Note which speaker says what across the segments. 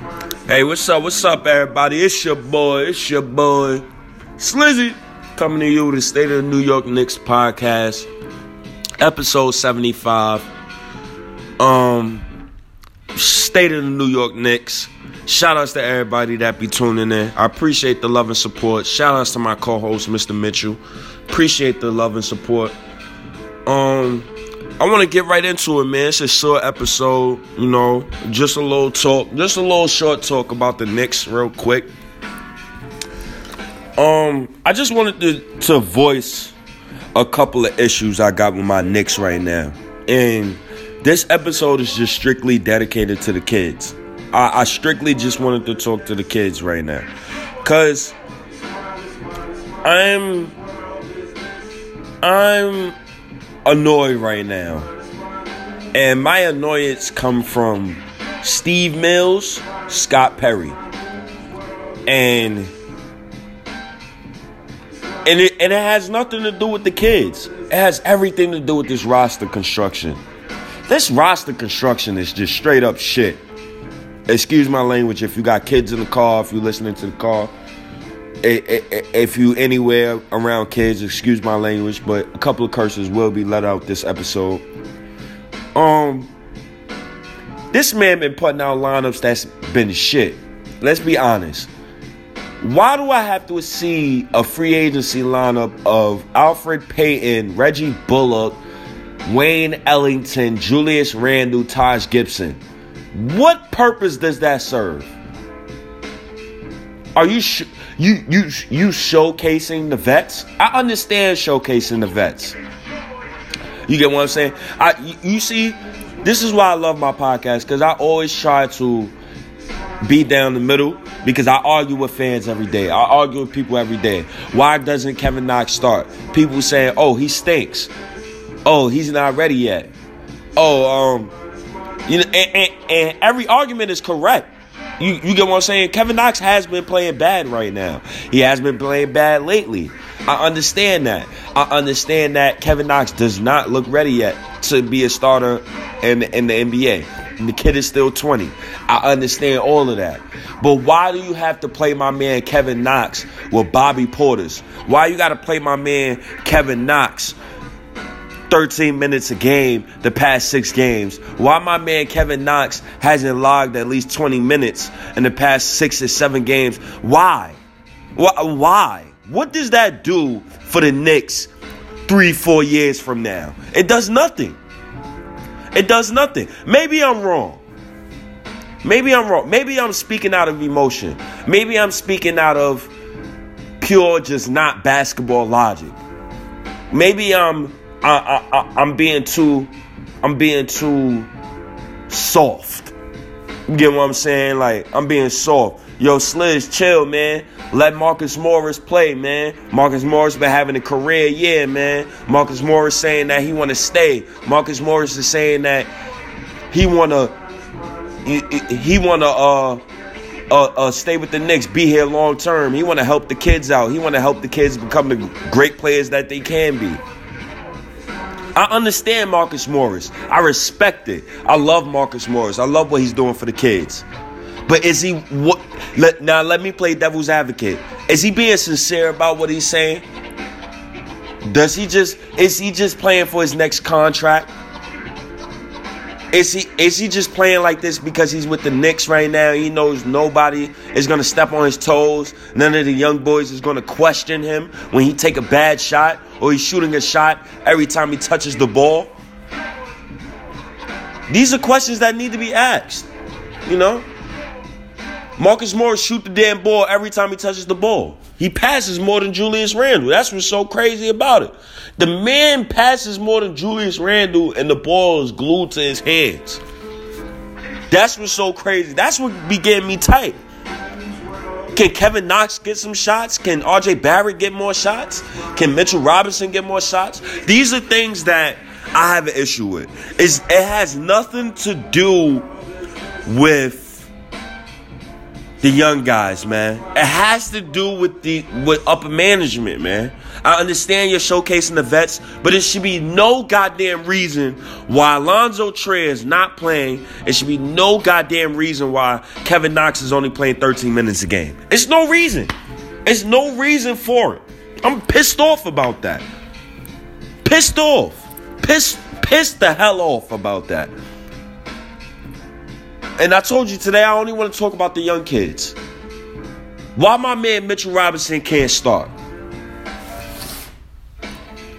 Speaker 1: Hey, what's up? What's up, everybody? It's your boy. It's your boy, Slizzy, coming to you with the State of the New York Knicks podcast, episode 75. Um, State of the New York Knicks. Shout outs to everybody that be tuning in. I appreciate the love and support. Shout outs to my co-host, Mr. Mitchell. Appreciate the love and support. Um, I want to get right into it, man. It's a short episode, you know, just a little talk, just a little short talk about the Knicks, real quick. Um, I just wanted to to voice a couple of issues I got with my Knicks right now, and this episode is just strictly dedicated to the kids. I, I strictly just wanted to talk to the kids right now, cause I'm I'm annoyed right now. And my annoyance come from Steve Mills, Scott Perry. And and it, and it has nothing to do with the kids. It has everything to do with this roster construction. This roster construction is just straight up shit. Excuse my language if you got kids in the car, if you're listening to the car if you anywhere around kids, excuse my language, but a couple of curses will be let out this episode. Um, this man been putting out lineups that's been shit. Let's be honest. Why do I have to see a free agency lineup of Elfrid Payton, Reggie Bullock, Wayne Ellington, Julius Randle, Taj Gibson? What purpose does that serve? Are you sh- you you you showcasing the vets? I understand showcasing the vets. You get what I'm saying? I you, see, this is why I love my podcast because I always try to be down the middle because I argue with fans every day. I argue with people every day. Why doesn't Kevin Knox start? People saying, "Oh, he stinks. Oh, he's not ready yet. Oh, um, you know," and, and, and every argument is correct. You, you get what I'm saying? Kevin Knox has been playing bad right now. He has been playing bad lately. I understand that. I understand that Kevin Knox does not look ready yet to be a starter in, in the NBA. And the kid is still 20. I understand all of that. But why do you have to play my man Kevin Knox with Bobby Portis? Why you got to play my man Kevin Knox 13 minutes a game the past six games. Why my man Kevin Knox hasn't logged at least 20 minutes in the past six or seven games? Why? Why? What does that do for the Knicks three, four years from now? It does nothing. It does nothing. Maybe I'm wrong. Maybe I'm wrong. Maybe I'm speaking out of emotion. Maybe I'm speaking out of pure, just not basketball logic. Maybe I'm I, I, I'm being too, I'm being too soft. You get what I'm saying? Like I'm being soft. Yo, Sliz, chill, man. Let Marcus Morris play, man. Marcus Morris been having a career year, man. Marcus Morris saying that he want to stay. Marcus Morris is saying that he want to he, he want to uh, uh, uh, stay with the Knicks, be here long term. He want to help the kids out. He want to help the kids become the great players that they can be. I understand Marcus Morris. I respect it. I love Marcus Morris. I love what he's doing for the kids. But is he what? Let, now let me play devil's advocate. Is he being sincere about what he's saying? Does he just is he just playing for his next contract? Is he is he just playing like this because he's with the Knicks right now? He knows nobody is gonna step on his toes. None of the young boys is gonna question him when he take a bad shot or he's shooting a shot every time he touches the ball. These are questions that need to be asked. You know? Marcus Morris shoot the damn ball every time he touches the ball. He passes more than Julius Randle. That's what's so crazy about it. The man passes more than Julius Randle, and the ball is glued to his hands. That's what's so crazy. That's what be getting me tight. Can Kevin Knox get some shots? Can RJ Barrett get more shots? Can Mitchell Robinson get more shots? These are things that I have an issue with. It's, it has nothing to do with the young guys, man. It has to do with the with upper management, man. I understand you're showcasing the vets, but it should be no goddamn reason why Alonzo Trier is not playing. It should be no goddamn reason why Kevin Knox is only playing 13 minutes a game. It's no reason. It's no reason for it. I'm pissed off about that. Pissed off. Pissed pissed the hell off about that. And I told you today I only want to talk about the young kids. Why my man Mitchell Robinson can't start?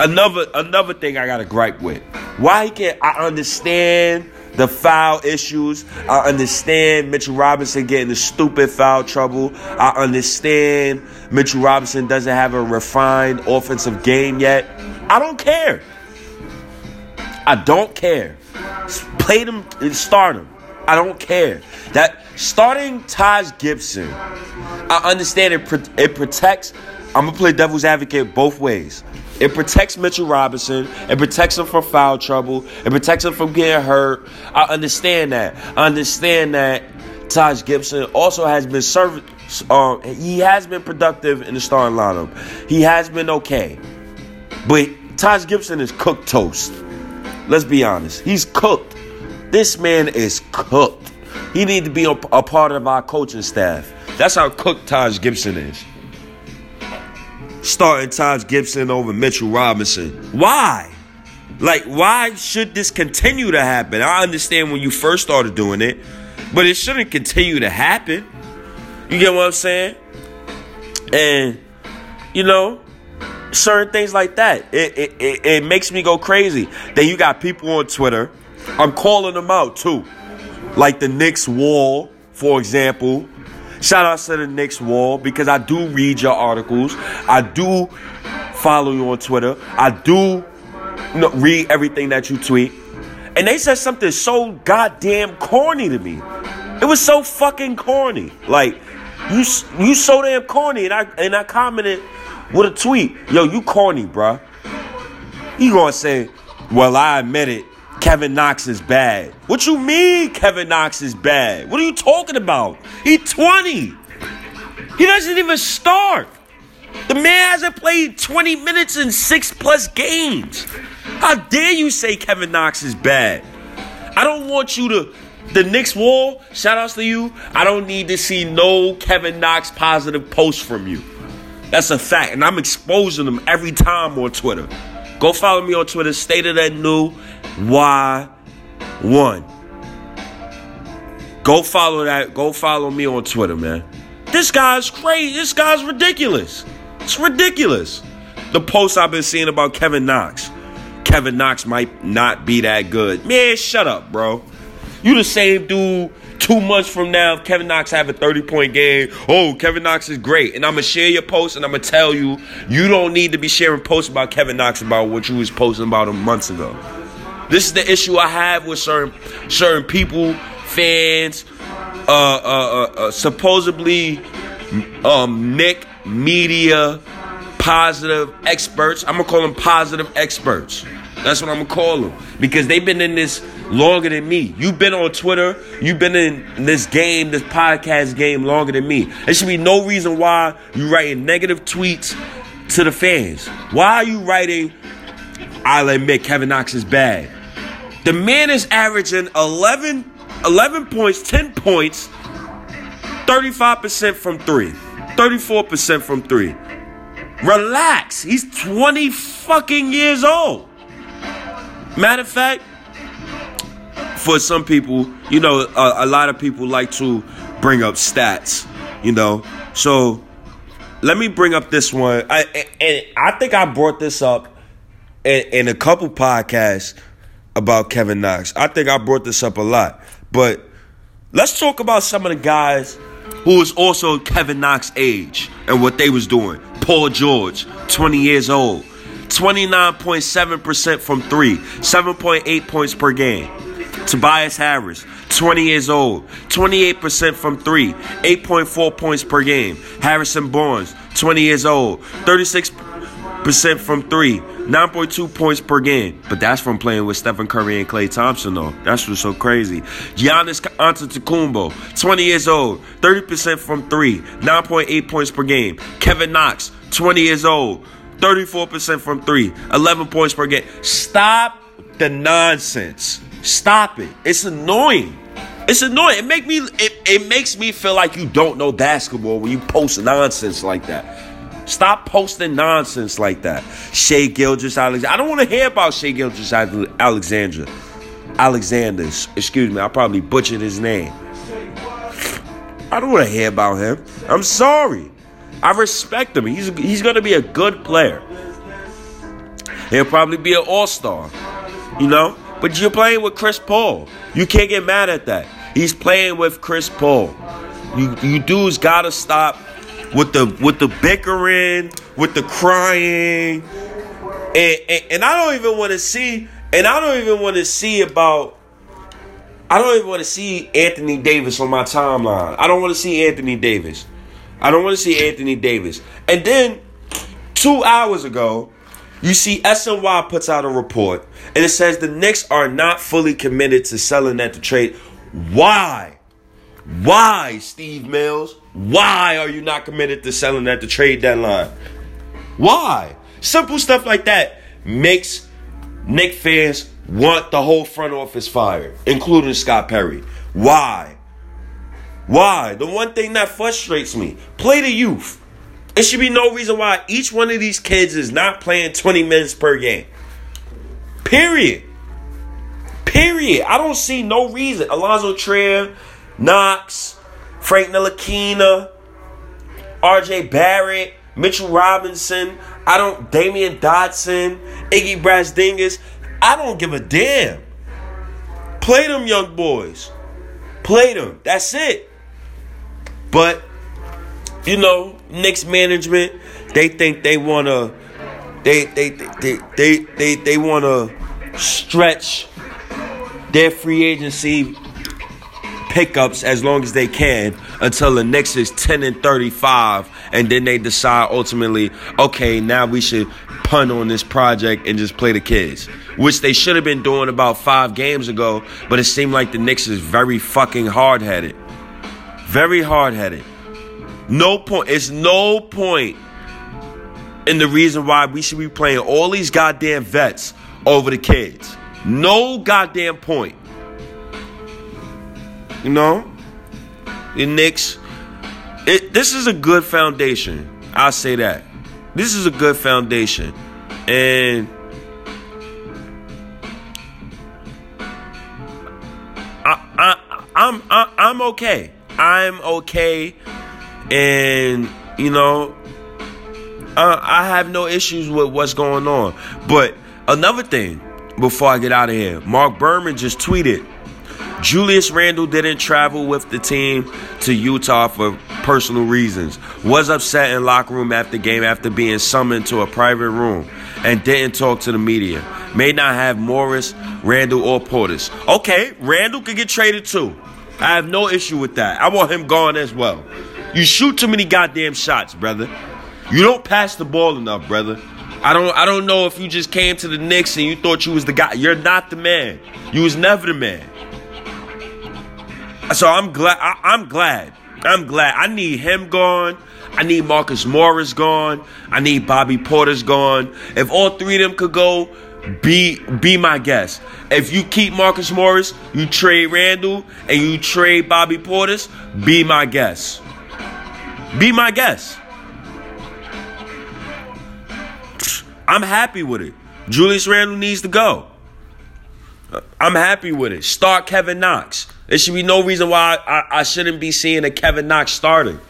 Speaker 1: Another another thing I got to gripe with. Why he can't I understand the foul issues. I understand Mitchell Robinson getting the stupid foul trouble. I understand Mitchell Robinson doesn't have a refined offensive game yet. I don't care. I don't care. Play them and start them. I don't care. That starting Taj Gibson, I understand it. It protects. I'm gonna play devil's advocate both ways. It protects Mitchell Robinson. It protects him from foul trouble. It protects him from getting hurt. I understand that. I understand that Taj Gibson also has been served. Um, he has been productive in the starting lineup. He has been okay, but Taj Gibson is cooked toast. Let's be honest. He's cooked. This man is cooked. He need to be a, a part of our coaching staff. That's how cooked Taj Gibson is. Starting Taj Gibson over Mitchell Robinson. Why? Like, why should this continue to happen? I understand when you first started doing it, but it shouldn't continue to happen. You get what I'm saying? And, you know, certain things like that. It, it, it, it makes me go crazy. Then you got people on Twitter I'm calling them out too. Like the Knicks wall, for example. Shout out to the Knicks wall because I do read your articles. I do follow you on Twitter. I do read everything that you tweet. And they said something so goddamn corny to me. It was so fucking corny. Like you, you so damn corny. And I and I commented with a tweet. Yo, you corny, bruh. You gonna say, well, I admit it. Kevin Knox is bad. What you mean Kevin Knox is bad? What are you talking about? He's 20. He doesn't even start. The man hasn't played 20 minutes in six plus games. How dare you say Kevin Knox is bad? I don't want you to. The Knicks wall, shout outs to you. I don't need to see no Kevin Knox positive posts from you. That's a fact. And I'm exposing them every time on Twitter. Go follow me on Twitter, State of That New Y1. Go follow that. Go follow me on Twitter, man. This guy's crazy. This guy's ridiculous. It's ridiculous. The posts I've been seeing about Kevin Knox. Kevin Knox might not be that good. Man, shut up, bro. You the same dude two months from now, Kevin Knox have a 30 point game. Oh, Kevin Knox is great. And I'm going to share your post and I'm going to tell you, you don't need to be sharing posts about Kevin Knox about what you was posting about him months ago. This is the issue I have with certain certain people, fans, uh, uh, uh, uh supposedly um, Knick media positive experts. I'm gonna call them positive experts. That's what I'm gonna call them because they've been in this longer than me. You've been on Twitter. You've been in this game, this podcast game, longer than me. There should be no reason why you writing negative tweets to the fans. Why are you writing? I'll admit Kevin Knox is bad. The man is averaging 11, 11 points, 10 points, 35% from three, 34% from three. Relax. He's 20 fucking years old. Matter of fact, for some people, you know, a, a lot of people like to bring up stats, you know. So let me bring up this one. I, and I think I brought this up in, in a couple podcasts about Kevin Knox. I think I brought this up a lot. But let's talk about some of the guys who was also Kevin Knox age and what they was doing. Paul George, 20 years old. 29.7% from three, 7.8 points per game. Tobias Harris, 20 years old, 28% from three, 8.4 points per game. Harrison Barnes, 20 years old, 36% from three, 9.2 points per game. But that's from playing with Stephen Curry and Klay Thompson, though. That's what's so crazy. Giannis Antetokounmpo, 20 years old, 30% from three, 9.8 points per game. Kevin Knox, 20 years old, 34% from three, 11 points per game. Stop the nonsense. Stop it. It's annoying. It's annoying. It make me it, it makes me feel like you don't know basketball when you post nonsense like that. Stop posting nonsense like that. Shai Gilgeous-Alexander. I don't want to hear about Shai Gilgeous-Alexander. Alexander's. Excuse me. I probably butchered his name. I don't want to hear about him. I'm sorry. I respect him. He's he's gonna be a good player. He'll probably be an all-star. You know? But you're playing with Chris Paul. You can't get mad at that. He's playing with Chris Paul. You you dudes gotta stop with the with the bickering, with the crying, and and, and I don't even want to see, and I don't even want to see about. I don't even want to see Anthony Davis on my timeline. I don't want to see Anthony Davis. I don't want to see Anthony Davis. And then two hours ago, you see SNY puts out a report and it says the Knicks are not fully committed to selling at the trade. Why? Why, Steve Mills? Why are you not committed to selling at the trade deadline? Why? Simple stuff like that makes Knick fans want the whole front office fired, including Scott Perry. Why? Why? The one thing that frustrates me play the youth. It should be no reason why each one of these kids is not playing 20 minutes per game. Period. Period. I don't see no reason. Alonzo Trier, Knox, Frank Ntilikina, RJ Barrett, Mitchell Robinson, I don't Damyean Dotson, Iggy Brazdeikis. I don't give a damn. Play them young boys. Play them. That's it. But you know, Knicks management, they think they wanna they they they they they, they wanna stretch their free agency pickups as long as they can until the Knicks is 10 and 35 and then they decide ultimately okay now we should punt on this project and just play the kids which they should have been doing about five games ago but it seemed like the Knicks is very fucking hard-headed very hard-headed no point it's no point in the reason why we should be playing all these goddamn vets over the kids no goddamn point you know, the Knicks. It, this is a good foundation. I'll say that. This is a good foundation, and I'm I, I'm okay. I'm okay, and you know, uh, I have no issues with what's going on. But another thing, before I get out of here, Marc Berman just tweeted Julius Randle didn't travel with the team to Utah for personal reasons. Was upset in locker room after game after being summoned to a private room and didn't talk to the media. May not have Morris, Randle, or Portis. Okay, Randle could get traded too. I have no issue with that. I want him gone as well. You shoot too many goddamn shots, brother. You don't pass the ball enough, brother. I don't I don't know if you just came to the Knicks and you thought you was the guy. You're not the man. You was never the man. So I'm glad. I, am glad. I'm glad. I need him gone. I need Marcus Morris gone. I need Bobby Portis gone. If all three of them could go, be be my guest. If you keep Marcus Morris, you trade Randle, and you trade Bobby Portis, be my guest. Be my guest. I'm happy with it. Julius Randle needs to go. I'm happy with it. Start Kevin Knox. There should be no reason why I, I shouldn't be seeing a Kevin Knox starting.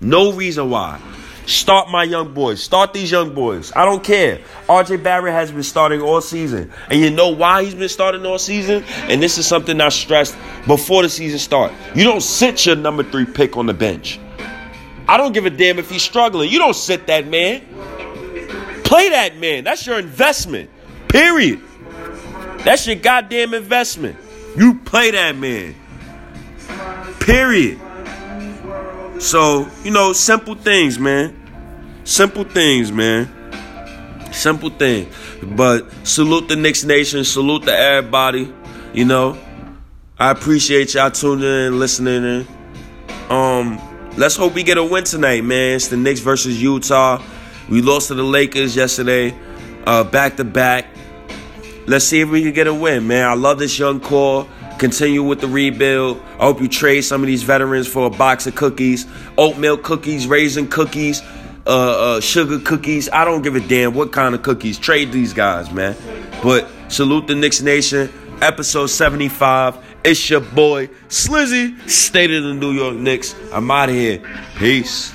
Speaker 1: No reason why. Start my young boys. Start these young boys. I don't care. RJ Barrett has been starting all season. And you know why he's been starting all season? And this is something I stressed before the season start. You don't sit your number three pick on the bench. I don't give a damn if he's struggling. You don't sit that man. Play that man. That's your investment. Period. That's your goddamn investment. You play that man. Period. So, you know, simple things, man. Simple things, man. Simple thing. But salute the Knicks Nation. Salute to everybody. You know, I appreciate y'all tuning in, listening in. Um, let's hope we get a win tonight, man. It's the Knicks versus Utah. We lost to the Lakers yesterday, uh, back to back. Let's see if we can get a win, man. I love this young core. Continue with the rebuild. I hope you trade some of these veterans for a box of cookies, oatmeal cookies, raisin cookies, uh, uh, sugar cookies. I don't give a damn what kind of cookies. Trade these guys, man. But salute the Knicks Nation. Episode 75. It's your boy Slizzy, State of the New York Knicks. I'm out of here. Peace.